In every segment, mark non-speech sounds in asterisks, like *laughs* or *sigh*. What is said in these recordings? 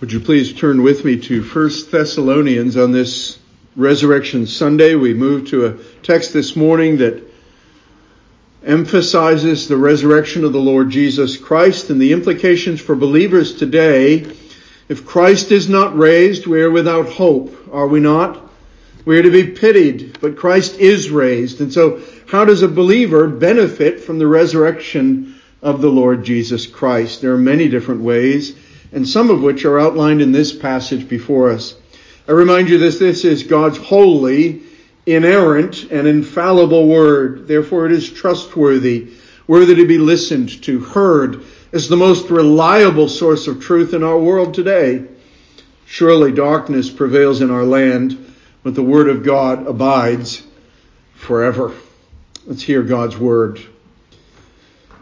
Would you please turn with me to 1 Thessalonians on this Resurrection Sunday? We move to a text this morning that emphasizes the resurrection of the Lord Jesus Christ and the implications for believers today. If Christ is not raised, we are without hope, are we not? We are to be pitied, but Christ is raised. And so, how does a believer benefit from the resurrection of the Lord Jesus Christ? There are many different ways and some of which are outlined in this passage before us. I remind you that this is God's holy, inerrant, and infallible word. Therefore, it is trustworthy, worthy to be listened to, heard as the most reliable source of truth in our world today. Surely darkness prevails in our land, but the word of God abides forever. Let's hear God's word.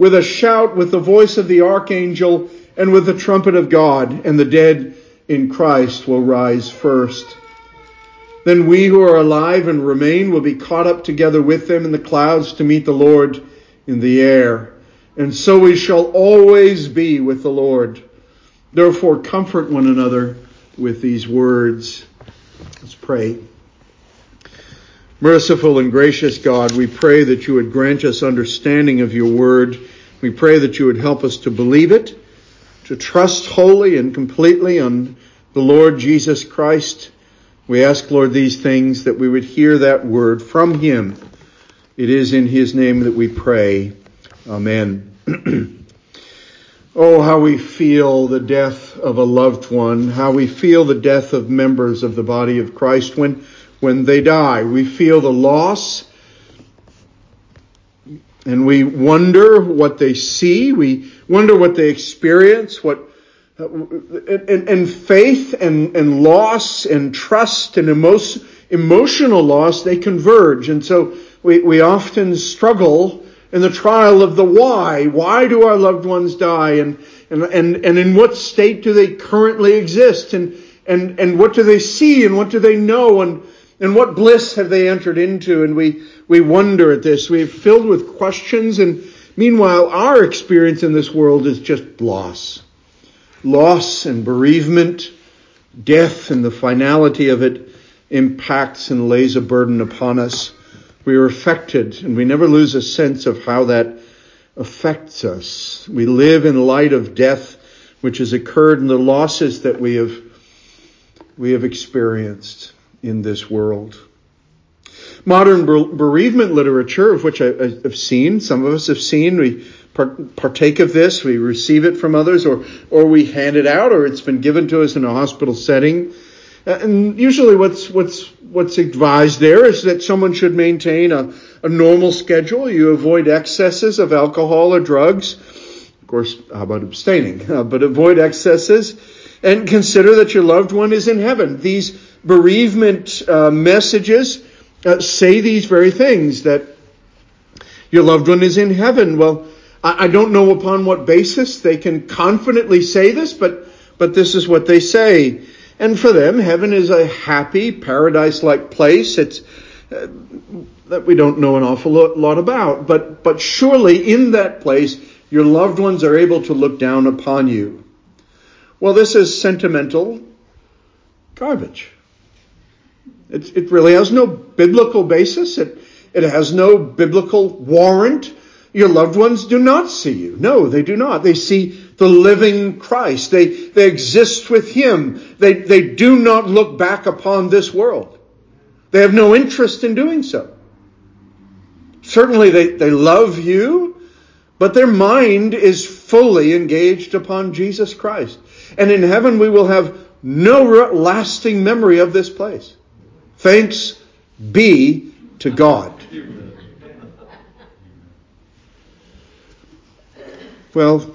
with a shout, with the voice of the archangel, and with the trumpet of God, and the dead in Christ will rise first. Then we who are alive and remain will be caught up together with them in the clouds to meet the Lord in the air. And so we shall always be with the Lord. Therefore, comfort one another with these words. Let's pray. Merciful and gracious God, we pray that you would grant us understanding of your word. We pray that you would help us to believe it, to trust wholly and completely on the Lord Jesus Christ. We ask, Lord, these things that we would hear that word from him. It is in his name that we pray. Amen. *clears throat* oh, how we feel the death of a loved one, how we feel the death of members of the body of Christ when when they die. We feel the loss and we wonder what they see. We wonder what they experience, what, and, and faith and, and loss and trust and emo- emotional loss, they converge. And so we, we often struggle in the trial of the why. Why do our loved ones die? And, and, and, and in what state do they currently exist? And, and, and what do they see? And what do they know? And, and what bliss have they entered into? And we, we wonder at this. We're filled with questions. And meanwhile, our experience in this world is just loss. Loss and bereavement, death and the finality of it impacts and lays a burden upon us. We are affected and we never lose a sense of how that affects us. We live in light of death which has occurred and the losses that we have, we have experienced in this world. Modern bereavement literature, of which I, have seen, some of us have seen, we partake of this, we receive it from others, or, or we hand it out, or it's been given to us in a hospital setting. Uh, and usually what's, what's, what's advised there is that someone should maintain a, a normal schedule. You avoid excesses of alcohol or drugs. Of course, how about abstaining? Uh, *laughs* but avoid excesses and consider that your loved one is in heaven. These bereavement uh, messages uh, say these very things that your loved one is in heaven. Well, I, I don't know upon what basis they can confidently say this, but but this is what they say. And for them, heaven is a happy, paradise-like place. It's uh, that we don't know an awful lot about, but but surely in that place, your loved ones are able to look down upon you. Well, this is sentimental garbage. It, it really has no biblical basis. It, it has no biblical warrant. Your loved ones do not see you. No, they do not. They see the living Christ. They, they exist with Him. They, they do not look back upon this world. They have no interest in doing so. Certainly they, they love you, but their mind is fully engaged upon Jesus Christ. And in heaven we will have no lasting memory of this place. Thanks be to God. Well,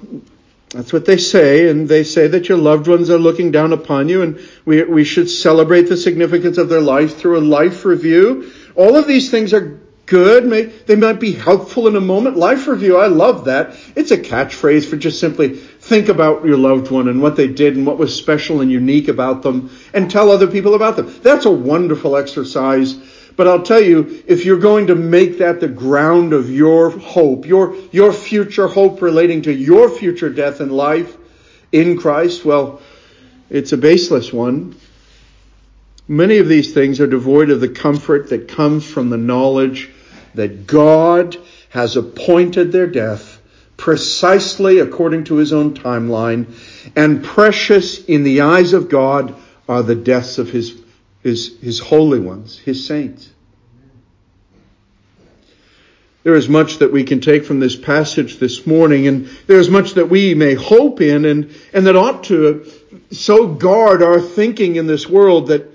That's what they say, and they say that your loved ones are looking down upon you, and we, we should celebrate the significance of their life through a life review. All of these things are good. May, they might be helpful in a moment. Life review, I love that. It's a catchphrase for just simply think about your loved one and what they did and what was special and unique about them and tell other people about them. That's a wonderful exercise. But I'll tell you, if you're going to make that the ground of your hope, your, your future hope relating to your future death and life in Christ, well, it's a baseless one. Many of these things are devoid of the comfort that comes from the knowledge that God has appointed their death precisely according to his own timeline, and precious in the eyes of God are the deaths of his, his, his holy ones, his saints. There is much that we can take from this passage this morning, and there is much that we may hope in, and, and that ought to so guard our thinking in this world that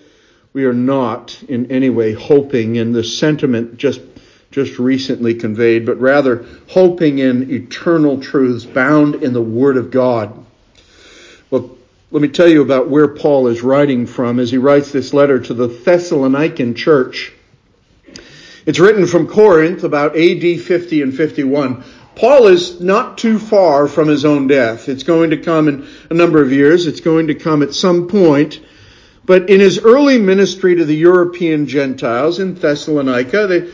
we are not in any way hoping in the sentiment just just recently conveyed, but rather hoping in eternal truths bound in the Word of God. Well, let me tell you about where Paul is writing from as he writes this letter to the Thessalonican church. It's written from Corinth about AD 50 and 51. Paul is not too far from his own death. It's going to come in a number of years. It's going to come at some point. But in his early ministry to the European Gentiles in Thessalonica, they,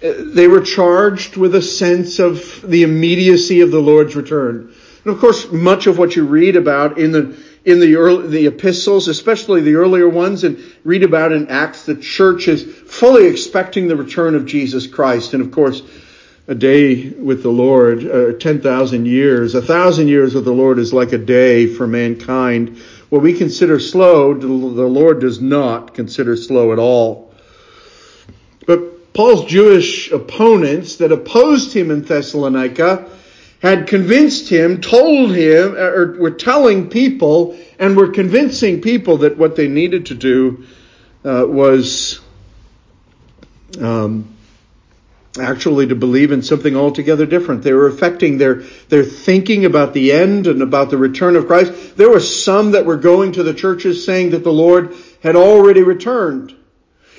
they were charged with a sense of the immediacy of the Lord's return. And of course, much of what you read about in the in the early, the epistles, especially the earlier ones, and read about in Acts, the church is fully expecting the return of Jesus Christ. And of course, a day with the Lord, uh, 10,000 years, a thousand years with the Lord is like a day for mankind. What we consider slow, the Lord does not consider slow at all. Paul's Jewish opponents that opposed him in Thessalonica had convinced him, told him, or were telling people and were convincing people that what they needed to do uh, was um, actually to believe in something altogether different. They were affecting their, their thinking about the end and about the return of Christ. There were some that were going to the churches saying that the Lord had already returned.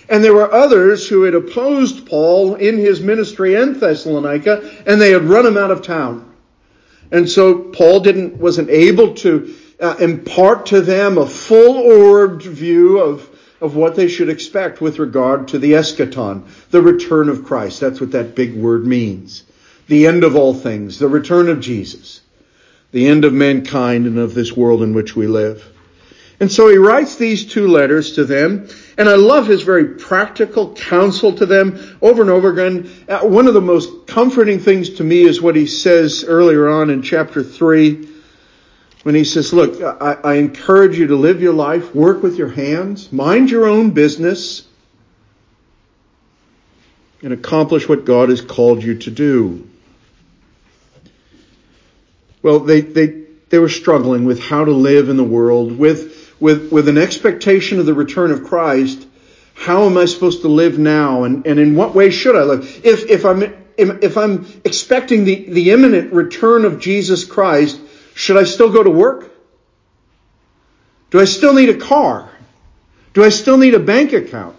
And there were others who had opposed Paul in his ministry in Thessalonica, and they had run him out of town. And so Paul didn't, wasn't able to uh, impart to them a full-orbed view of, of what they should expect with regard to the eschaton, the return of Christ. That's what that big word means. The end of all things, the return of Jesus, the end of mankind and of this world in which we live. And so he writes these two letters to them, and I love his very practical counsel to them over and over again. Uh, one of the most comforting things to me is what he says earlier on in chapter 3, when he says, Look, I, I encourage you to live your life, work with your hands, mind your own business, and accomplish what God has called you to do. Well, they, they, they were struggling with how to live in the world, with with, with an expectation of the return of Christ, how am I supposed to live now? And, and in what way should I live? If, if I'm, if I'm expecting the, the imminent return of Jesus Christ, should I still go to work? Do I still need a car? Do I still need a bank account?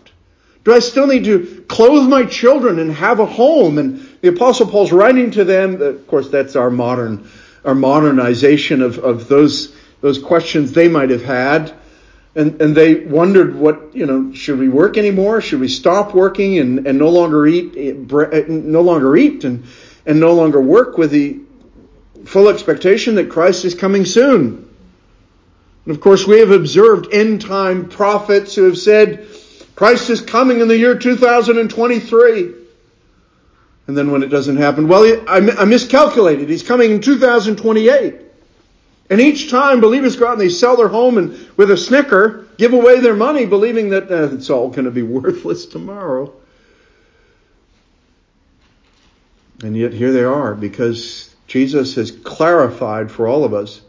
Do I still need to clothe my children and have a home? And the apostle Paul's writing to them, of course that's our modern, our modernization of, of those those questions they might have had. And, and they wondered what, you know, should we work anymore? Should we stop working and, and no longer eat, eh, eh, no longer eat and, and no longer work with the full expectation that Christ is coming soon? And of course, we have observed end time prophets who have said, Christ is coming in the year 2023. And then when it doesn't happen, well, I, I miscalculated. He's coming in 2028. And each time believers go out and they sell their home and with a snicker give away their money, believing that uh, it's all going to be *laughs* worthless tomorrow. And yet here they are because Jesus has clarified for all of us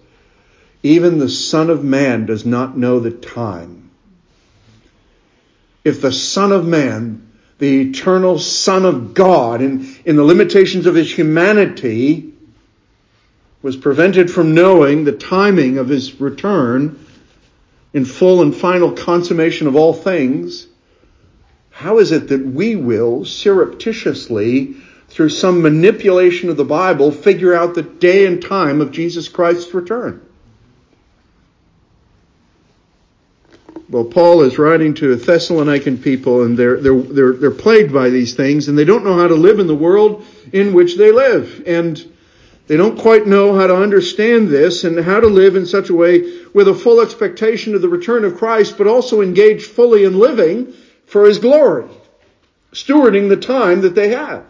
even the Son of Man does not know the time. If the Son of Man, the eternal Son of God, in, in the limitations of his humanity, was prevented from knowing the timing of his return in full and final consummation of all things, how is it that we will surreptitiously, through some manipulation of the Bible, figure out the day and time of Jesus Christ's return? Well, Paul is writing to a Thessalonican people, and they're, they're, they're, they're plagued by these things, and they don't know how to live in the world in which they live. And they don't quite know how to understand this and how to live in such a way with a full expectation of the return of Christ, but also engage fully in living for His glory, stewarding the time that they have.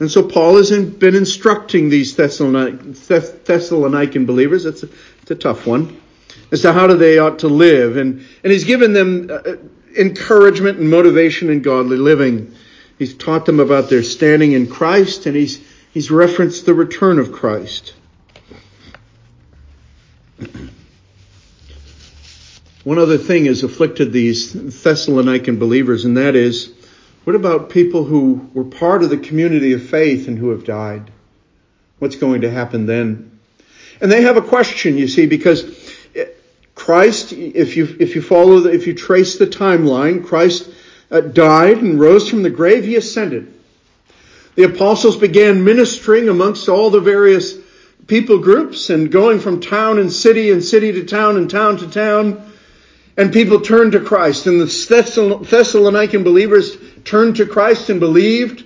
And so Paul has been instructing these Thessalonican believers. It's a, it's a tough one as to how do they ought to live. And, and he's given them uh, encouragement and motivation in godly living. He's taught them about their standing in Christ and he's, he's referenced the return of Christ. One other thing has afflicted these Thessalonican believers, and that is what about people who were part of the community of faith and who have died? What's going to happen then? And they have a question, you see, because Christ, if you, if you follow, the, if you trace the timeline, Christ uh, died and rose from the grave, he ascended. The apostles began ministering amongst all the various people groups and going from town and city and city to town and town to town. And people turned to Christ and the Thessalonican believers turned to Christ and believed.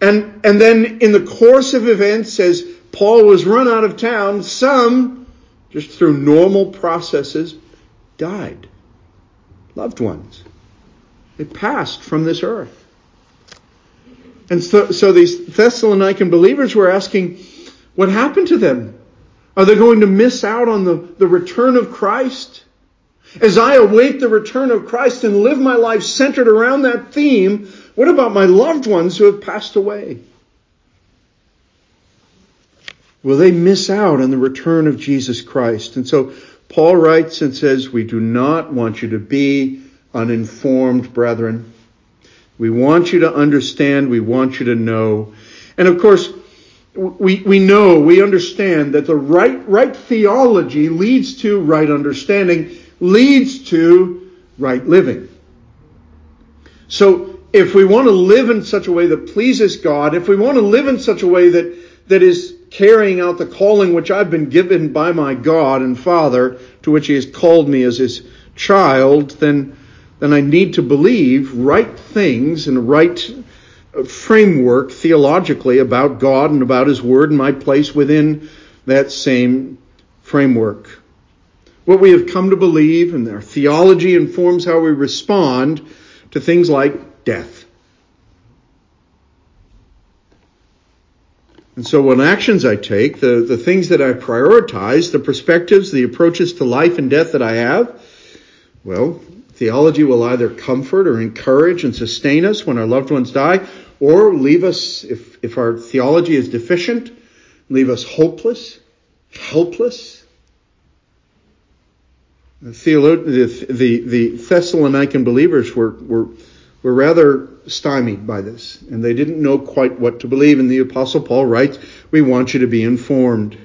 And, and then in the course of events, as Paul was run out of town, some just through normal processes, died. Loved ones. They passed from this earth. And so, so these Thessalonican believers were asking, what happened to them? Are they going to miss out on the, the return of Christ? As I await the return of Christ and live my life centered around that theme, what about my loved ones who have passed away? Will they miss out on the return of Jesus Christ? And so Paul writes and says, We do not want you to be uninformed, brethren. We want you to understand. We want you to know. And of course, we, we know, we understand that the right, right theology leads to right understanding, leads to right living. So if we want to live in such a way that pleases God, if we want to live in such a way that, that is carrying out the calling which I've been given by my God and Father, to which He has called me as His child, then, then I need to believe right things and right framework theologically about God and about His Word and my place within that same framework. What we have come to believe and our theology informs how we respond to things like death And so what actions I take, the, the things that I prioritize, the perspectives, the approaches to life and death that I have, well, theology will either comfort or encourage and sustain us when our loved ones die, or leave us, if, if our theology is deficient, leave us hopeless, helpless. The, the, the, the Thessalonican believers were, were, were rather stymied by this, and they didn't know quite what to believe. And the Apostle Paul writes, We want you to be informed.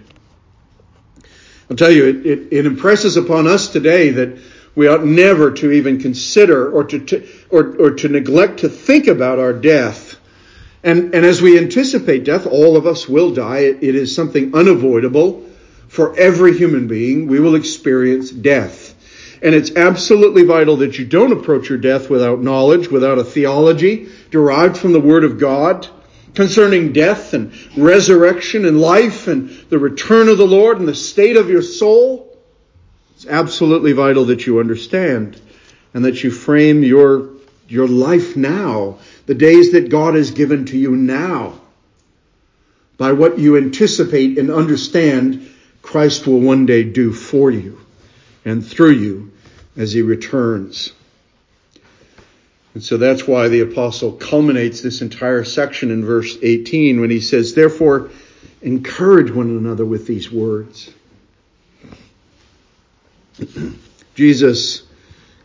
I'll tell you, it, it, it impresses upon us today that we ought never to even consider or to, to, or, or to neglect to think about our death. And, and as we anticipate death, all of us will die. It, it is something unavoidable for every human being. We will experience death. And it's absolutely vital that you don't approach your death without knowledge, without a theology derived from the Word of God concerning death and resurrection and life and the return of the Lord and the state of your soul. It's absolutely vital that you understand and that you frame your, your life now, the days that God has given to you now, by what you anticipate and understand Christ will one day do for you and through you as he returns. And so that's why the apostle culminates this entire section in verse 18 when he says, Therefore, encourage one another with these words. *clears throat* Jesus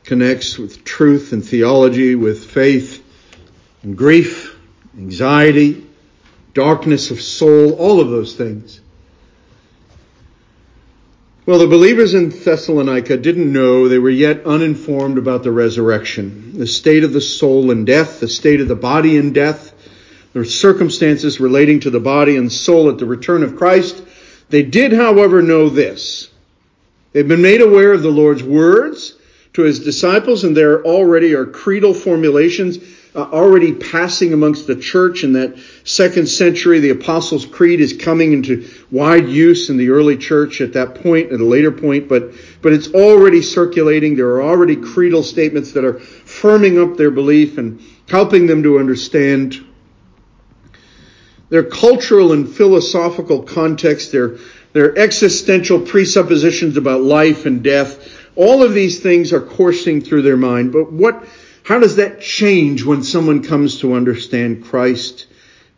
connects with truth and theology, with faith and grief, anxiety, darkness of soul, all of those things. Well, the believers in Thessalonica didn't know, they were yet uninformed about the resurrection, the state of the soul in death, the state of the body in death, the circumstances relating to the body and soul at the return of Christ. They did, however, know this. They've been made aware of the Lord's words to his disciples, and there already are creedal formulations uh, already passing amongst the church in that second century. The Apostles' Creed is coming into wide use in the early church at that point, at a later point, but, but it's already circulating. There are already creedal statements that are firming up their belief and helping them to understand their cultural and philosophical context, their, their existential presuppositions about life and death. All of these things are coursing through their mind. But what how does that change when someone comes to understand Christ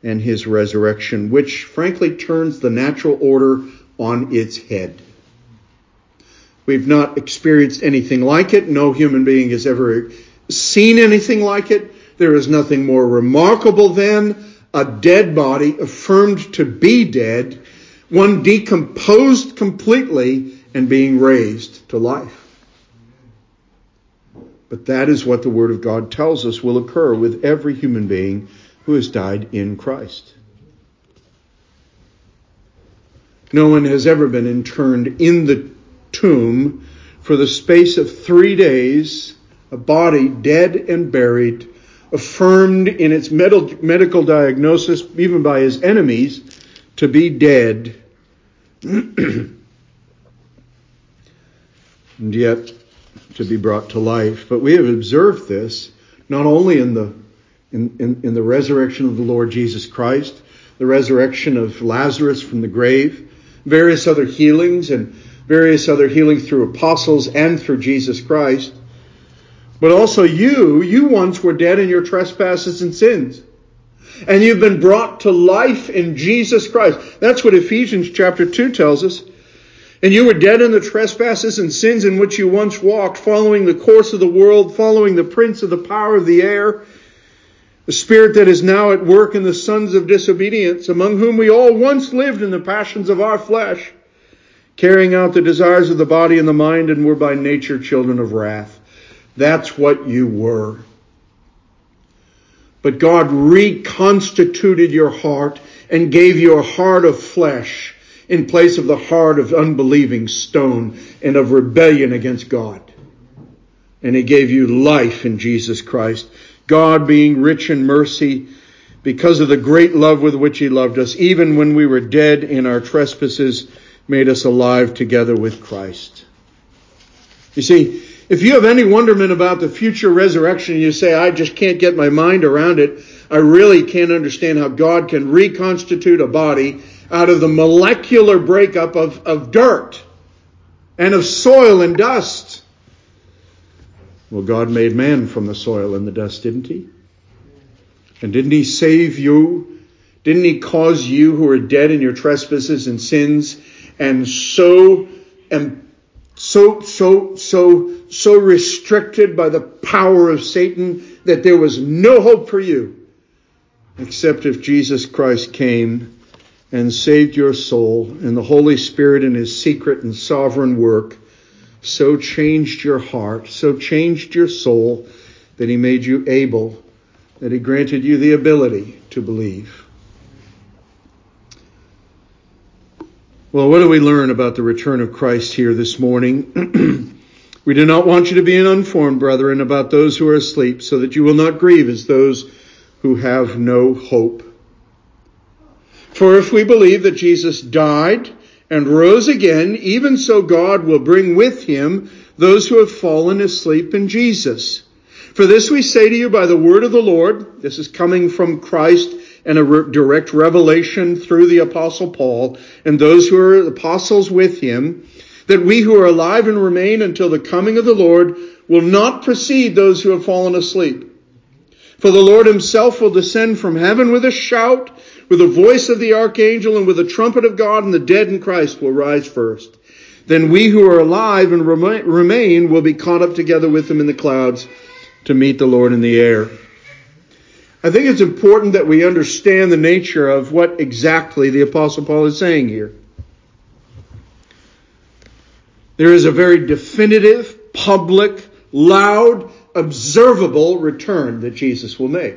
and his resurrection, which frankly turns the natural order on its head? We've not experienced anything like it. No human being has ever seen anything like it. There is nothing more remarkable than a dead body affirmed to be dead, one decomposed completely and being raised to life. But that is what the Word of God tells us will occur with every human being who has died in Christ. No one has ever been interned in the tomb for the space of three days, a body dead and buried, affirmed in its medical diagnosis, even by his enemies, to be dead. *clears throat* and yet, to be brought to life. But we have observed this not only in the in, in, in, the resurrection of the Lord Jesus Christ, the resurrection of Lazarus from the grave, various other healings and various other healings through apostles and through Jesus Christ. But also you, you once were dead in your trespasses and sins. And you've been brought to life in Jesus Christ. That's what Ephesians chapter 2 tells us. And you were dead in the trespasses and sins in which you once walked, following the course of the world, following the prince of the power of the air, the spirit that is now at work in the sons of disobedience, among whom we all once lived in the passions of our flesh, carrying out the desires of the body and the mind, and were by nature children of wrath. That's what you were. But God reconstituted your heart and gave you a heart of flesh in place of the heart of unbelieving stone and of rebellion against God. And he gave you life in Jesus Christ. God being rich in mercy because of the great love with which he loved us, even when we were dead in our trespasses, made us alive together with Christ. You see, if you have any wonderment about the future resurrection, you say, I just can't get my mind around it. I really can't understand how God can reconstitute a body out of the molecular breakup of, of dirt and of soil and dust. Well, God made man from the soil and the dust, didn't he? And didn't he save you? Didn't he cause you who are dead in your trespasses and sins and so and so so so so restricted by the power of Satan that there was no hope for you except if Jesus Christ came and saved your soul, and the Holy Spirit in His secret and sovereign work so changed your heart, so changed your soul, that He made you able, that He granted you the ability to believe. Well, what do we learn about the return of Christ here this morning? *clears throat* we do not want you to be uninformed, brethren, about those who are asleep, so that you will not grieve as those who have no hope. For if we believe that Jesus died and rose again, even so God will bring with him those who have fallen asleep in Jesus. For this we say to you by the word of the Lord. This is coming from Christ and a re- direct revelation through the apostle Paul and those who are apostles with him, that we who are alive and remain until the coming of the Lord will not precede those who have fallen asleep. For the Lord himself will descend from heaven with a shout, with the voice of the archangel and with the trumpet of God, and the dead in Christ will rise first. Then we who are alive and remain will be caught up together with them in the clouds to meet the Lord in the air. I think it's important that we understand the nature of what exactly the Apostle Paul is saying here. There is a very definitive, public, loud, observable return that Jesus will make.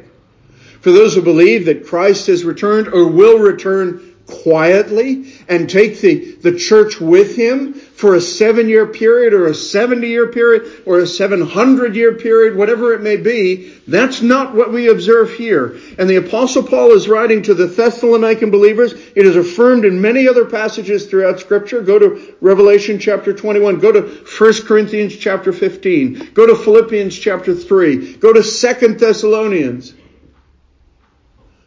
For those who believe that Christ has returned or will return quietly and take the, the church with him for a seven year period or a 70 year period or a 700 year period, whatever it may be, that's not what we observe here. And the apostle Paul is writing to the Thessalonican believers. It is affirmed in many other passages throughout scripture. Go to Revelation chapter 21. Go to 1 Corinthians chapter 15. Go to Philippians chapter 3. Go to 2 Thessalonians.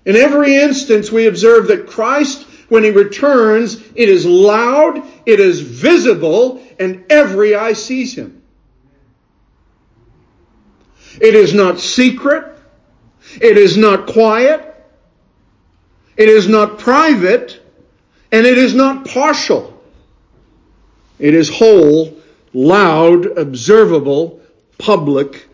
In every instance, we observe that Christ when he returns, it is loud, it is visible, and every eye sees him. It is not secret. It is not quiet. It is not private. And it is not partial. It is whole, loud, observable, public,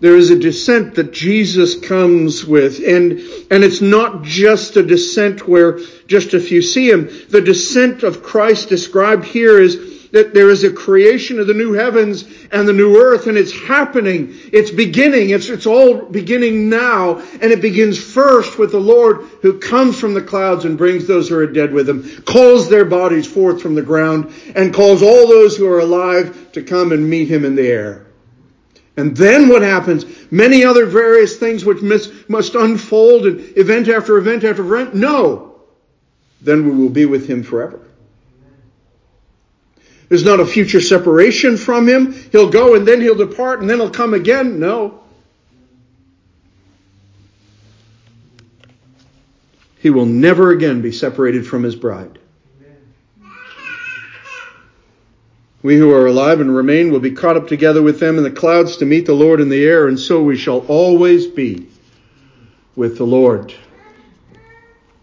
there is a descent that Jesus comes with, and, and it's not just a descent where just if you see him. The descent of Christ described here is that there is a creation of the new heavens and the new earth, and it's happening. It's beginning. It's, it's all beginning now, and it begins first with the Lord who comes from the clouds and brings those who are dead with him, calls their bodies forth from the ground, and calls all those who are alive to come and meet him in the air. And then what happens? Many other various things which must unfold and event after event after event? No. Then we will be with him forever. There's not a future separation from him. He'll go and then he'll depart and then he'll come again. No. He will never again be separated from his bride. We who are alive and remain will be caught up together with them in the clouds to meet the Lord in the air, and so we shall always be with the Lord.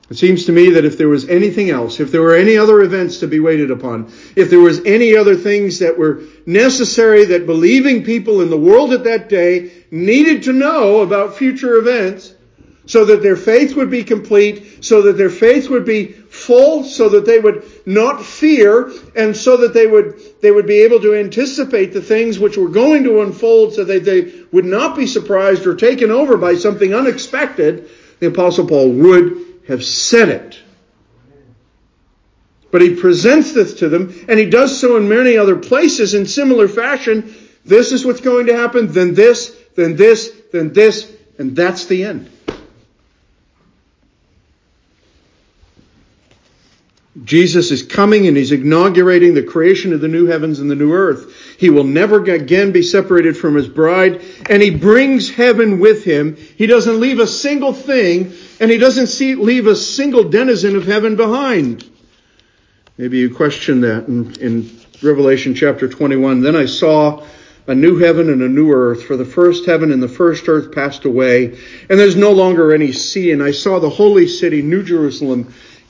It seems to me that if there was anything else, if there were any other events to be waited upon, if there was any other things that were necessary that believing people in the world at that day needed to know about future events, so that their faith would be complete, so that their faith would be full, so that they would not fear, and so that they would, they would be able to anticipate the things which were going to unfold so that they would not be surprised or taken over by something unexpected, the apostle Paul would have said it. But he presents this to them, and he does so in many other places in similar fashion. This is what's going to happen, then this, then this, then this, and that's the end. Jesus is coming and he's inaugurating the creation of the new heavens and the new earth. He will never again be separated from his bride and he brings heaven with him. He doesn't leave a single thing and he doesn't see, leave a single denizen of heaven behind. Maybe you question that in, in Revelation chapter 21. Then I saw a new heaven and a new earth, for the first heaven and the first earth passed away, and there's no longer any sea. And I saw the holy city, New Jerusalem,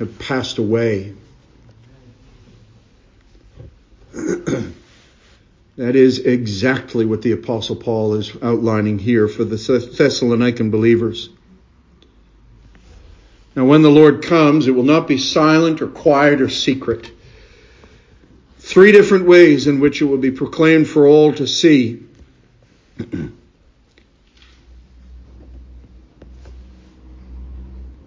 have passed away. *clears throat* that is exactly what the Apostle Paul is outlining here for the Thessalonican believers. Now, when the Lord comes, it will not be silent or quiet or secret. Three different ways in which it will be proclaimed for all to see. *clears throat*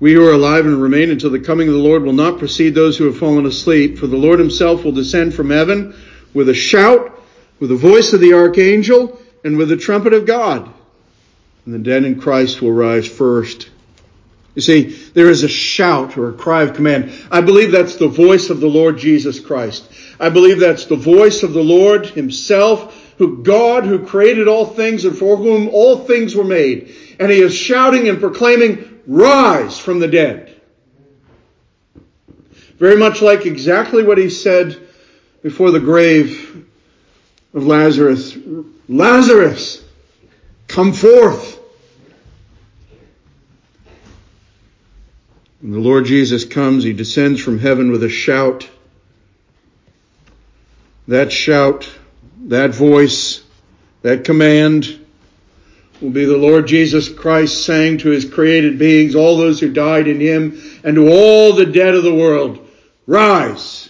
We who are alive and remain until the coming of the Lord will not precede those who have fallen asleep, for the Lord himself will descend from heaven with a shout, with the voice of the archangel, and with the trumpet of God. And the dead in Christ will rise first. You see, there is a shout or a cry of command. I believe that's the voice of the Lord Jesus Christ. I believe that's the voice of the Lord himself, who God, who created all things and for whom all things were made. And he is shouting and proclaiming, rise from the dead. Very much like exactly what he said before the grave of Lazarus. Lazarus, come forth. When the Lord Jesus comes, he descends from heaven with a shout. That shout, that voice, that command will be the Lord Jesus Christ saying to his created beings, all those who died in him, and to all the dead of the world, rise,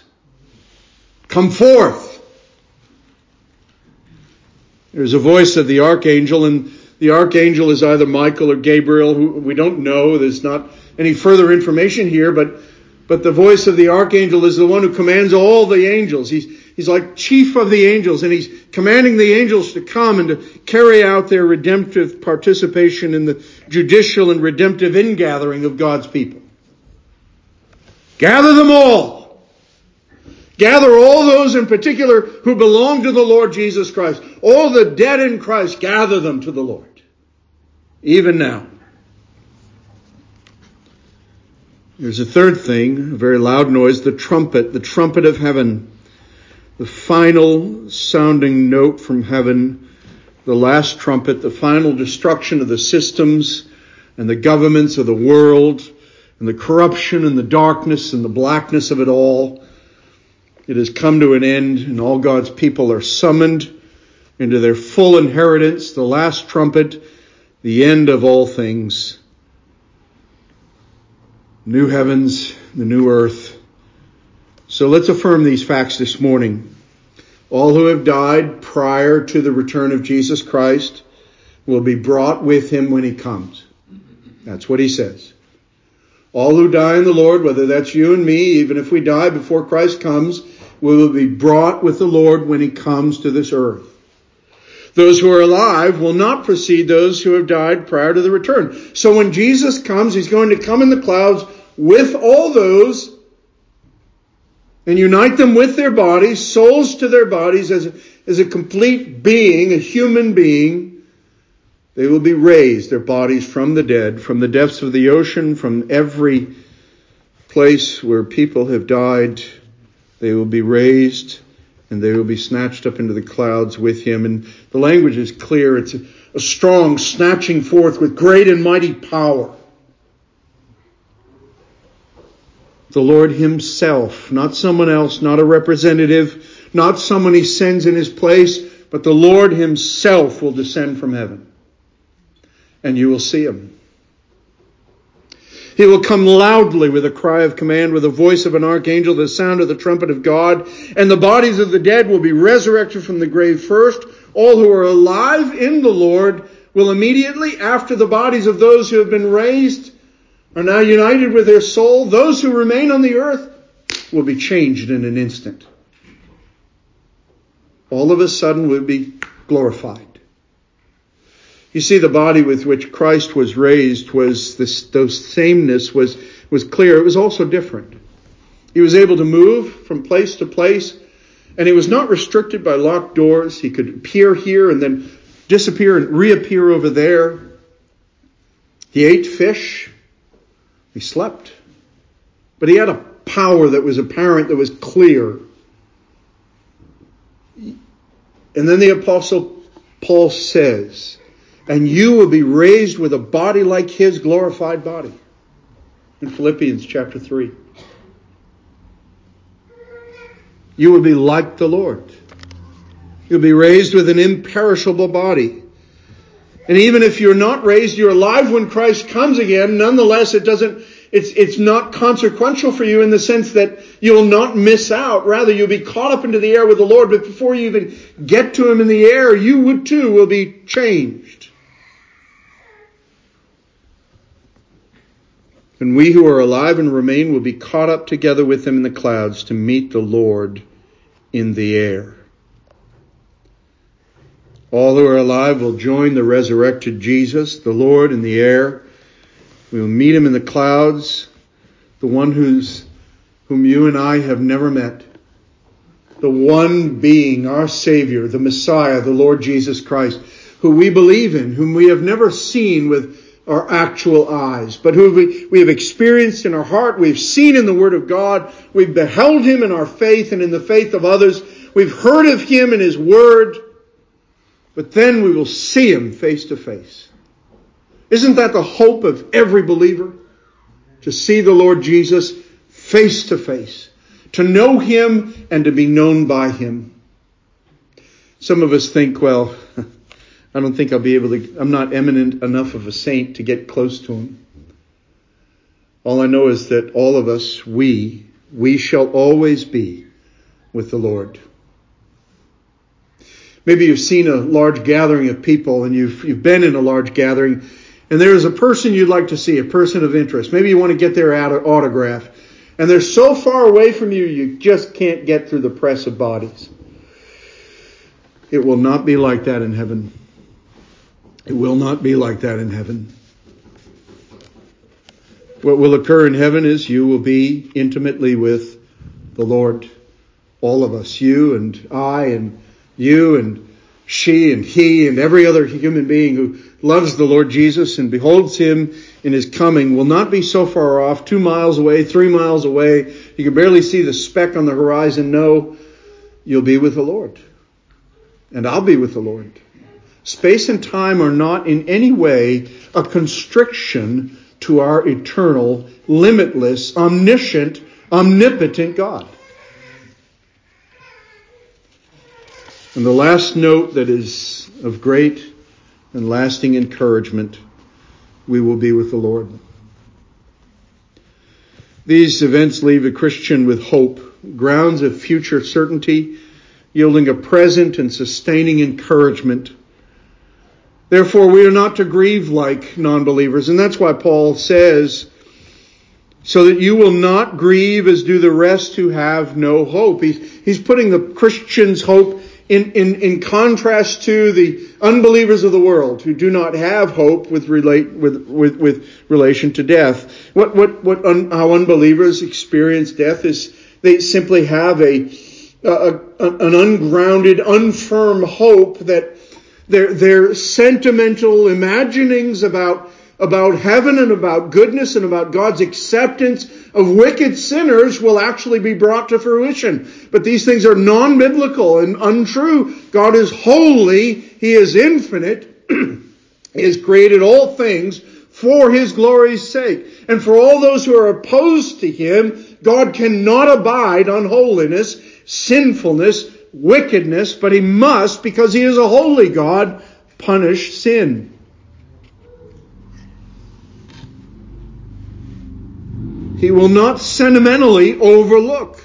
come forth. There's a voice of the archangel, and the archangel is either Michael or Gabriel, who we don't know. There's not any further information here, but, but the voice of the archangel is the one who commands all the angels. He's, he's like chief of the angels, and he's commanding the angels to come and to carry out their redemptive participation in the judicial and redemptive ingathering of God's people. Gather them all. Gather all those in particular who belong to the Lord Jesus Christ. All the dead in Christ, gather them to the Lord. Even now. There's a third thing, a very loud noise, the trumpet, the trumpet of heaven. The final sounding note from heaven, the last trumpet, the final destruction of the systems and the governments of the world and the corruption and the darkness and the blackness of it all it has come to an end, and all God's people are summoned into their full inheritance, the last trumpet, the end of all things. New heavens, the new earth. So let's affirm these facts this morning. All who have died prior to the return of Jesus Christ will be brought with him when he comes. That's what he says. All who die in the Lord, whether that's you and me, even if we die before Christ comes, we will be brought with the Lord when he comes to this earth. Those who are alive will not precede those who have died prior to the return. So when Jesus comes, he's going to come in the clouds with all those and unite them with their bodies, souls to their bodies as a, as a complete being, a human being. They will be raised, their bodies from the dead, from the depths of the ocean, from every place where people have died they will be raised and they will be snatched up into the clouds with him. And the language is clear. It's a, a strong snatching forth with great and mighty power. The Lord himself, not someone else, not a representative, not someone he sends in his place, but the Lord himself will descend from heaven. And you will see him. He will come loudly with a cry of command, with the voice of an archangel, the sound of the trumpet of God, and the bodies of the dead will be resurrected from the grave first. All who are alive in the Lord will immediately, after the bodies of those who have been raised are now united with their soul, those who remain on the earth will be changed in an instant. All of a sudden we'll be glorified. You see, the body with which Christ was raised was this, those sameness was, was clear. It was also different. He was able to move from place to place, and he was not restricted by locked doors. He could appear here and then disappear and reappear over there. He ate fish. He slept. But he had a power that was apparent, that was clear. And then the apostle Paul says, and you will be raised with a body like his glorified body. In Philippians chapter 3. You will be like the Lord. You'll be raised with an imperishable body. And even if you're not raised, you're alive when Christ comes again. Nonetheless, it doesn't, it's, it's not consequential for you in the sense that you'll not miss out. Rather, you'll be caught up into the air with the Lord. But before you even get to Him in the air, you would too will be changed. And we who are alive and remain will be caught up together with them in the clouds to meet the Lord in the air. All who are alive will join the resurrected Jesus, the Lord, in the air. We will meet him in the clouds, the one who's, whom you and I have never met. The one being, our Savior, the Messiah, the Lord Jesus Christ, who we believe in, whom we have never seen with our actual eyes, but who we, we have experienced in our heart, we've seen in the Word of God, we've beheld Him in our faith and in the faith of others, we've heard of Him in His Word, but then we will see Him face to face. Isn't that the hope of every believer? To see the Lord Jesus face to face, to know Him and to be known by Him. Some of us think, well, *laughs* I don't think I'll be able to, I'm not eminent enough of a saint to get close to him. All I know is that all of us, we, we shall always be with the Lord. Maybe you've seen a large gathering of people and you've, you've been in a large gathering and there is a person you'd like to see, a person of interest. Maybe you want to get their autograph and they're so far away from you, you just can't get through the press of bodies. It will not be like that in heaven. It will not be like that in heaven. What will occur in heaven is you will be intimately with the Lord. All of us, you and I and you and she and he and every other human being who loves the Lord Jesus and beholds him in his coming will not be so far off, two miles away, three miles away. You can barely see the speck on the horizon. No, you'll be with the Lord. And I'll be with the Lord. Space and time are not in any way a constriction to our eternal, limitless, omniscient, omnipotent God. And the last note that is of great and lasting encouragement, we will be with the Lord. These events leave a Christian with hope, grounds of future certainty, yielding a present and sustaining encouragement Therefore, we are not to grieve like non-believers. And that's why Paul says, so that you will not grieve as do the rest who have no hope. He's, he's putting the Christian's hope in, in, in contrast to the unbelievers of the world who do not have hope with relate with, with, with relation to death. What what what un, how unbelievers experience death is they simply have a, a, a an ungrounded, unfirm hope that their, their sentimental imaginings about, about heaven and about goodness and about God's acceptance of wicked sinners will actually be brought to fruition. But these things are non-biblical and untrue. God is holy. He is infinite. *clears throat* he has created all things for His glory's sake. And for all those who are opposed to Him, God cannot abide on holiness, sinfulness, wickedness, but he must, because he is a holy God, punish sin. He will not sentimentally overlook.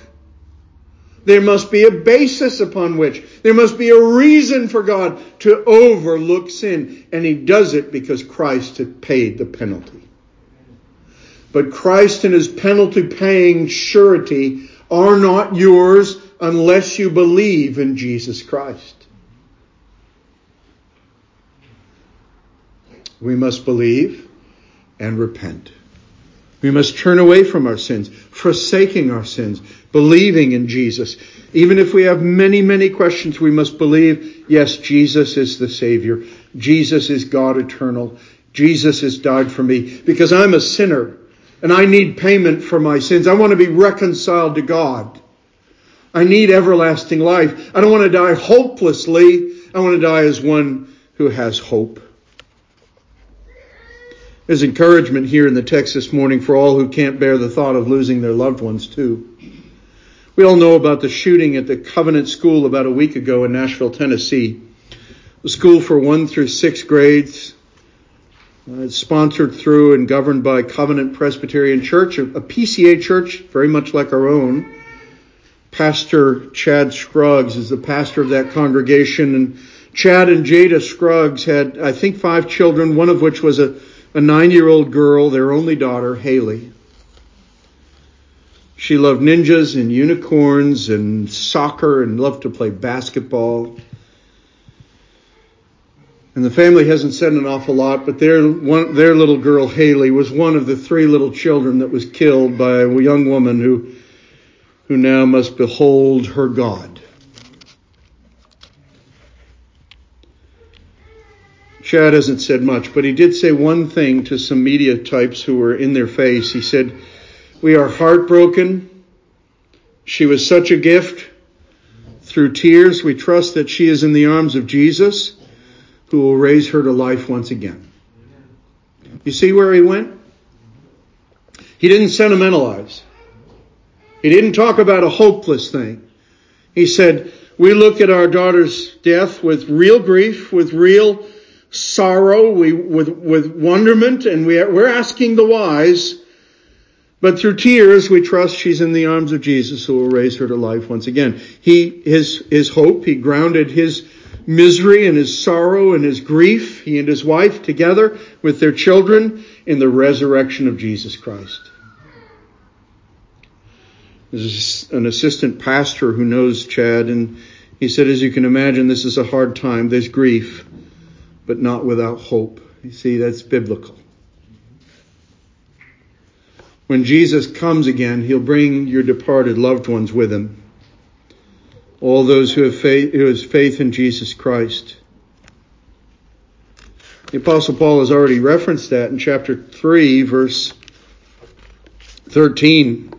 There must be a basis upon which, there must be a reason for God to overlook sin. And he does it because Christ had paid the penalty. But Christ and his penalty paying surety are not yours unless you believe in Jesus Christ. We must believe and repent. We must turn away from our sins, forsaking our sins, believing in Jesus. Even if we have many, many questions, we must believe, yes, Jesus is the Savior. Jesus is God eternal. Jesus has died for me because I'm a sinner and I need payment for my sins. I want to be reconciled to God. I need everlasting life. I don't want to die hopelessly. I want to die as one who has hope. There's encouragement here in the text this morning for all who can't bear the thought of losing their loved ones too. We all know about the shooting at the Covenant School about a week ago in Nashville, Tennessee. The school for one through six grades. Uh, it's sponsored through and governed by Covenant Presbyterian Church, a PCA church very much like our own. Pastor Chad Scruggs is the pastor of that congregation. And Chad and Jada Scruggs had, I think, five children, one of which was a, a nine year old girl, their only daughter, Hallie. She loved ninjas and unicorns and soccer and loved to play basketball. And the family hasn't said an awful lot, but their one, their little girl Hallie was one of the three little children that was killed by a young woman who who now must behold her God. Chad hasn't said much, but he did say one thing to some media types who were in their face. He said, We are heartbroken. She was such a gift. Through tears, we trust that she is in the arms of Jesus, who will raise her to life once again. You see where he went? He didn't sentimentalize. He didn't talk about a hopeless thing. He said, we look at our daughter's death with real grief, with real sorrow, we, with, with wonderment, and we, we're asking the wise, but through tears, we trust she's in the arms of Jesus who will raise her to life once again. He, his, his hope, he grounded his misery and his sorrow and his grief, he and his wife together with their children in the resurrection of Jesus Christ. There's an assistant pastor who knows Chad, and he said, as you can imagine, this is a hard time. There's grief, but not without hope. You see, that's biblical. When Jesus comes again, he'll bring your departed loved ones with him. All those who have faith, who has faith in Jesus Christ. The apostle Paul has already referenced that in chapter 3 verse 13.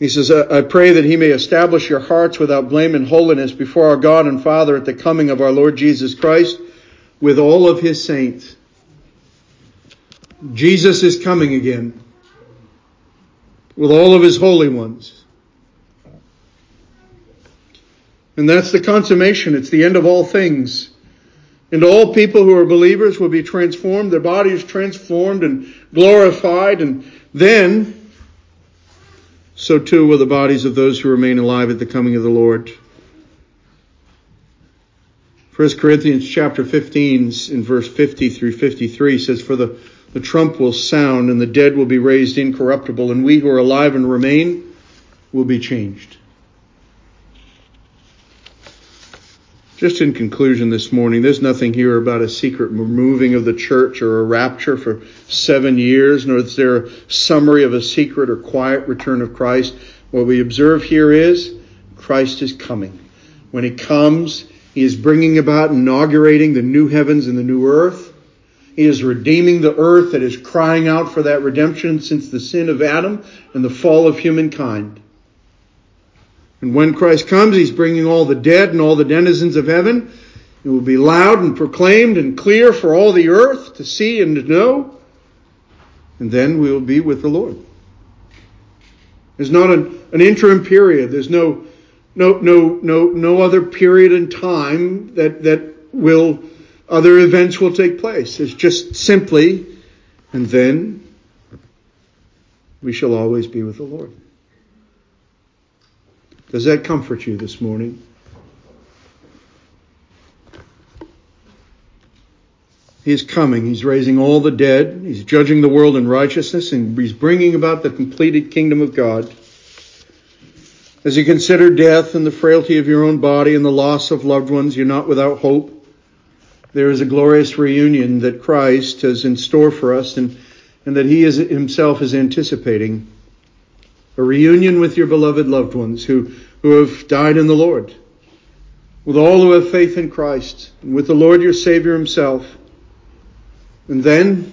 He says, I pray that he may establish your hearts without blame and holiness before our God and Father at the coming of our Lord Jesus Christ with all of his saints. Jesus is coming again with all of his holy ones. And that's the consummation. It's the end of all things. And all people who are believers will be transformed, their bodies transformed and glorified, and then so too will the bodies of those who remain alive at the coming of the Lord. 1 Corinthians chapter 15 in verse 50 through 53 says, For the, the trump will sound and the dead will be raised incorruptible and we who are alive and remain will be changed. Just in conclusion this morning, there's nothing here about a secret removing of the church or a rapture for seven years, nor is there a summary of a secret or quiet return of Christ. What we observe here is Christ is coming. When he comes, he is bringing about inaugurating the new heavens and the new earth. He is redeeming the earth that is crying out for that redemption since the sin of Adam and the fall of humankind. And when Christ comes, he's bringing all the dead and all the denizens of heaven. It will be loud and proclaimed and clear for all the earth to see and to know. And then we will be with the Lord. There's not an, an interim period. There's no, no, no, no, no other period in time that, that will, other events will take place. It's just simply, and then we shall always be with the Lord. Does that comfort you this morning? He is coming. He's raising all the dead. He's judging the world in righteousness and he's bringing about the completed kingdom of God. As you consider death and the frailty of your own body and the loss of loved ones, you're not without hope. There is a glorious reunion that Christ has in store for us and, and that he is, himself is anticipating a reunion with your beloved loved ones who, who have died in the Lord, with all who have faith in Christ, and with the Lord your Savior himself. And then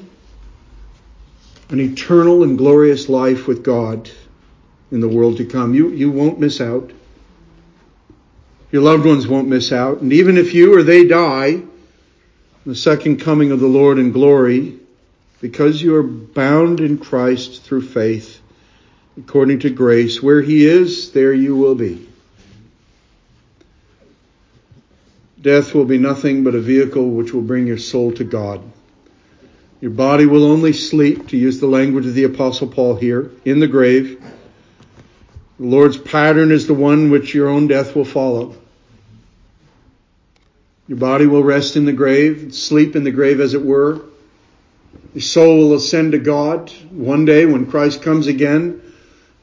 an eternal and glorious life with God in the world to come. You, you won't miss out. Your loved ones won't miss out. And even if you or they die, the second coming of the Lord in glory, because you are bound in Christ through faith, according to grace. Where he is, there you will be. Death will be nothing but a vehicle which will bring your soul to God. Your body will only sleep, to use the language of the apostle Paul here, in the grave. The Lord's pattern is the one which your own death will follow. Your body will rest in the grave, sleep in the grave as it were. Your soul will ascend to God one day when Christ comes again.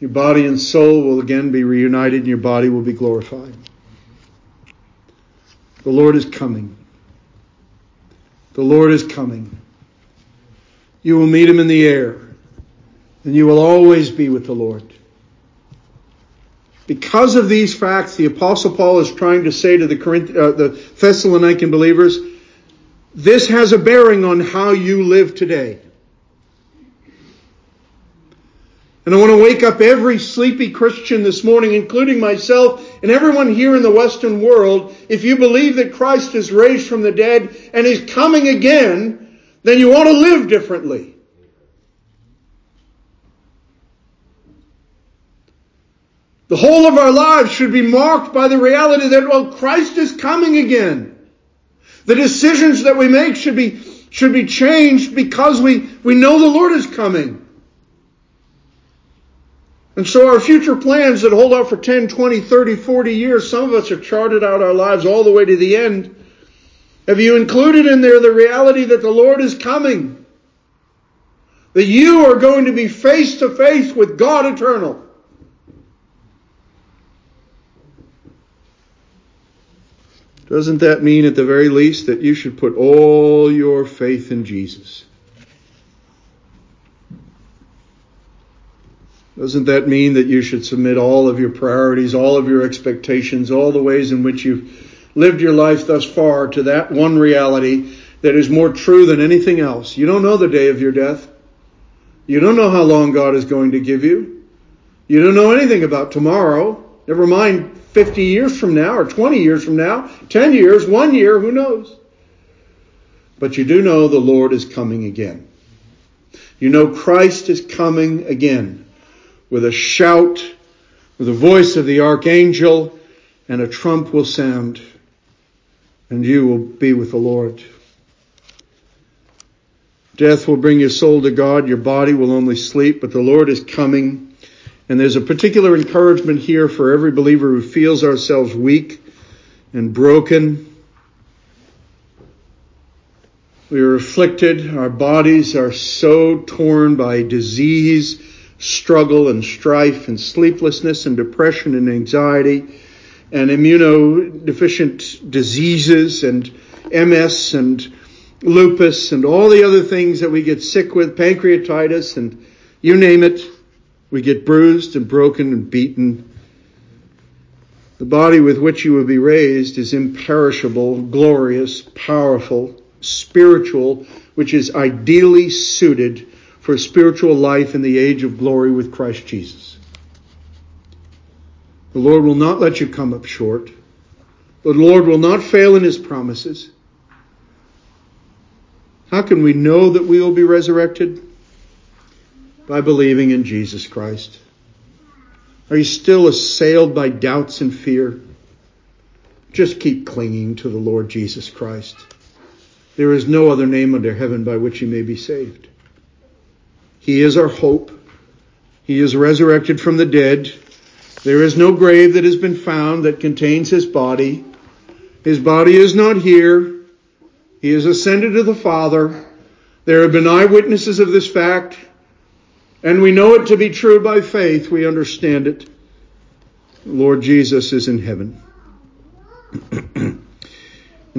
Your body and soul will again be reunited and your body will be glorified. The Lord is coming. The Lord is coming. You will meet him in the air and you will always be with the Lord. Because of these facts, the apostle Paul is trying to say to the, uh, the Thessalonican believers, this has a bearing on how you live today. And I want to wake up every sleepy Christian this morning, including myself and everyone here in the Western world. If you believe that Christ is raised from the dead and is coming again, then you ought to live differently. The whole of our lives should be marked by the reality that, well, Christ is coming again. The decisions that we make should be, should be changed because we, we know the Lord is coming. And so our future plans that hold out for 10, 20, 30, 40 years, some of us have charted out our lives all the way to the end. Have you included in there the reality that the Lord is coming? That you are going to be face to face with God eternal. Doesn't that mean at the very least that you should put all your faith in Jesus? Doesn't that mean that you should submit all of your priorities, all of your expectations, all the ways in which you've lived your life thus far to that one reality that is more true than anything else? You don't know the day of your death. You don't know how long God is going to give you. You don't know anything about tomorrow. Never mind 50 years from now or 20 years from now, 10 years, one year, who knows? But you do know the Lord is coming again. You know Christ is coming again with a shout, with the voice of the archangel, and a trump will sound, and you will be with the Lord. Death will bring your soul to God, your body will only sleep, but the Lord is coming. And there's a particular encouragement here for every believer who feels ourselves weak and broken. We are afflicted. Our bodies are so torn by disease struggle and strife and sleeplessness and depression and anxiety and immunodeficient diseases and MS and lupus and all the other things that we get sick with, pancreatitis and you name it. We get bruised and broken and beaten. The body with which you will be raised is imperishable, glorious, powerful, spiritual, which is ideally suited for spiritual life in the age of glory with Christ Jesus. The Lord will not let you come up short. The Lord will not fail in his promises. How can we know that we will be resurrected? By believing in Jesus Christ. Are you still assailed by doubts and fear? Just keep clinging to the Lord Jesus Christ. There is no other name under heaven by which you may be saved. He is our hope. He is resurrected from the dead. There is no grave that has been found that contains his body. His body is not here. He has ascended to the Father. There have been eyewitnesses of this fact, and we know it to be true by faith. We understand it. Lord Jesus is in heaven. *clears throat* and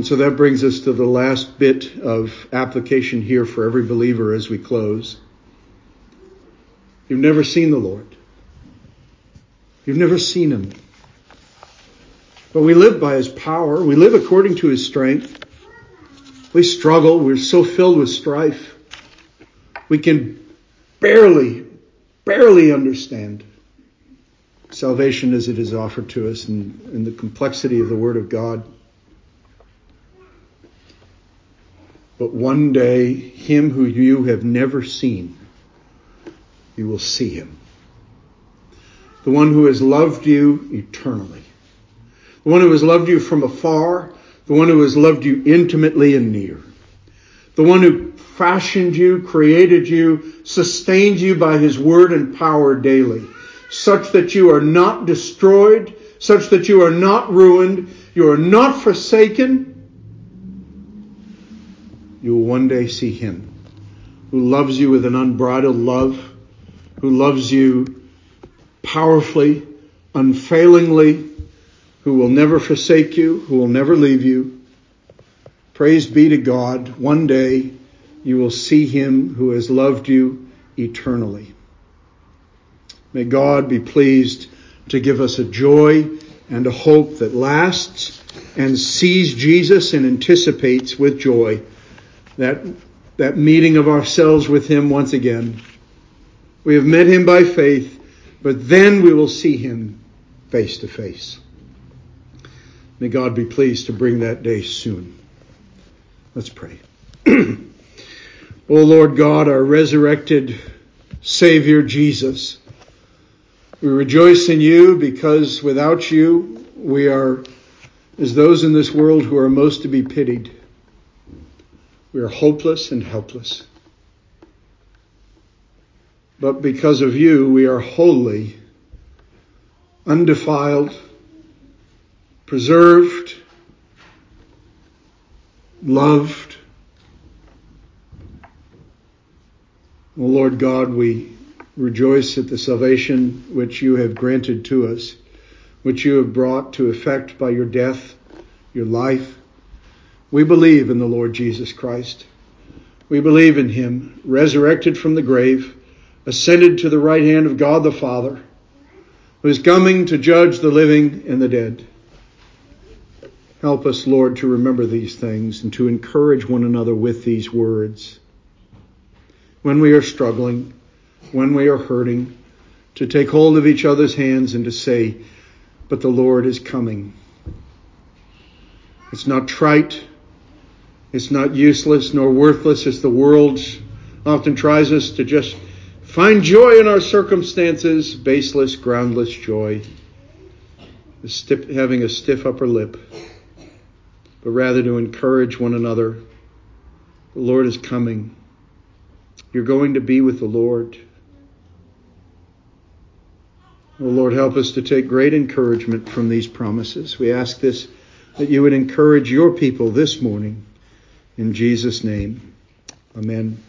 so that brings us to the last bit of application here for every believer as we close. You've never seen the Lord. You've never seen him. But we live by his power. We live according to his strength. We struggle. We're so filled with strife. We can barely, barely understand salvation as it is offered to us and, and the complexity of the Word of God. But one day, him who you have never seen you will see him. The one who has loved you eternally. The one who has loved you from afar. The one who has loved you intimately and near. The one who fashioned you, created you, sustained you by his word and power daily, such that you are not destroyed, such that you are not ruined, you are not forsaken. You will one day see him who loves you with an unbridled love who loves you powerfully, unfailingly, who will never forsake you, who will never leave you. Praise be to God. One day you will see him who has loved you eternally. May God be pleased to give us a joy and a hope that lasts and sees Jesus and anticipates with joy that, that meeting of ourselves with Him once again. We have met Him by faith, but then we will see Him face to face. May God be pleased to bring that day soon. Let's pray. *clears throat* o Lord God, our resurrected Savior Jesus, we rejoice in you because without you we are as those in this world who are most to be pitied. We are hopeless and helpless. But because of you, we are holy, undefiled, preserved, loved. O oh Lord God, we rejoice at the salvation which you have granted to us, which you have brought to effect by your death, your life, we believe in the Lord Jesus Christ. We believe in him, resurrected from the grave, ascended to the right hand of God the Father, who is coming to judge the living and the dead. Help us, Lord, to remember these things and to encourage one another with these words. When we are struggling, when we are hurting, to take hold of each other's hands and to say, But the Lord is coming. It's not trite, it's not useless nor worthless as the world often tries us to just find joy in our circumstances, baseless, groundless joy, having a stiff upper lip, but rather to encourage one another. The Lord is coming. You're going to be with the Lord. Oh Lord, help us to take great encouragement from these promises. We ask this that you would encourage your people this morning in Jesus' name, amen.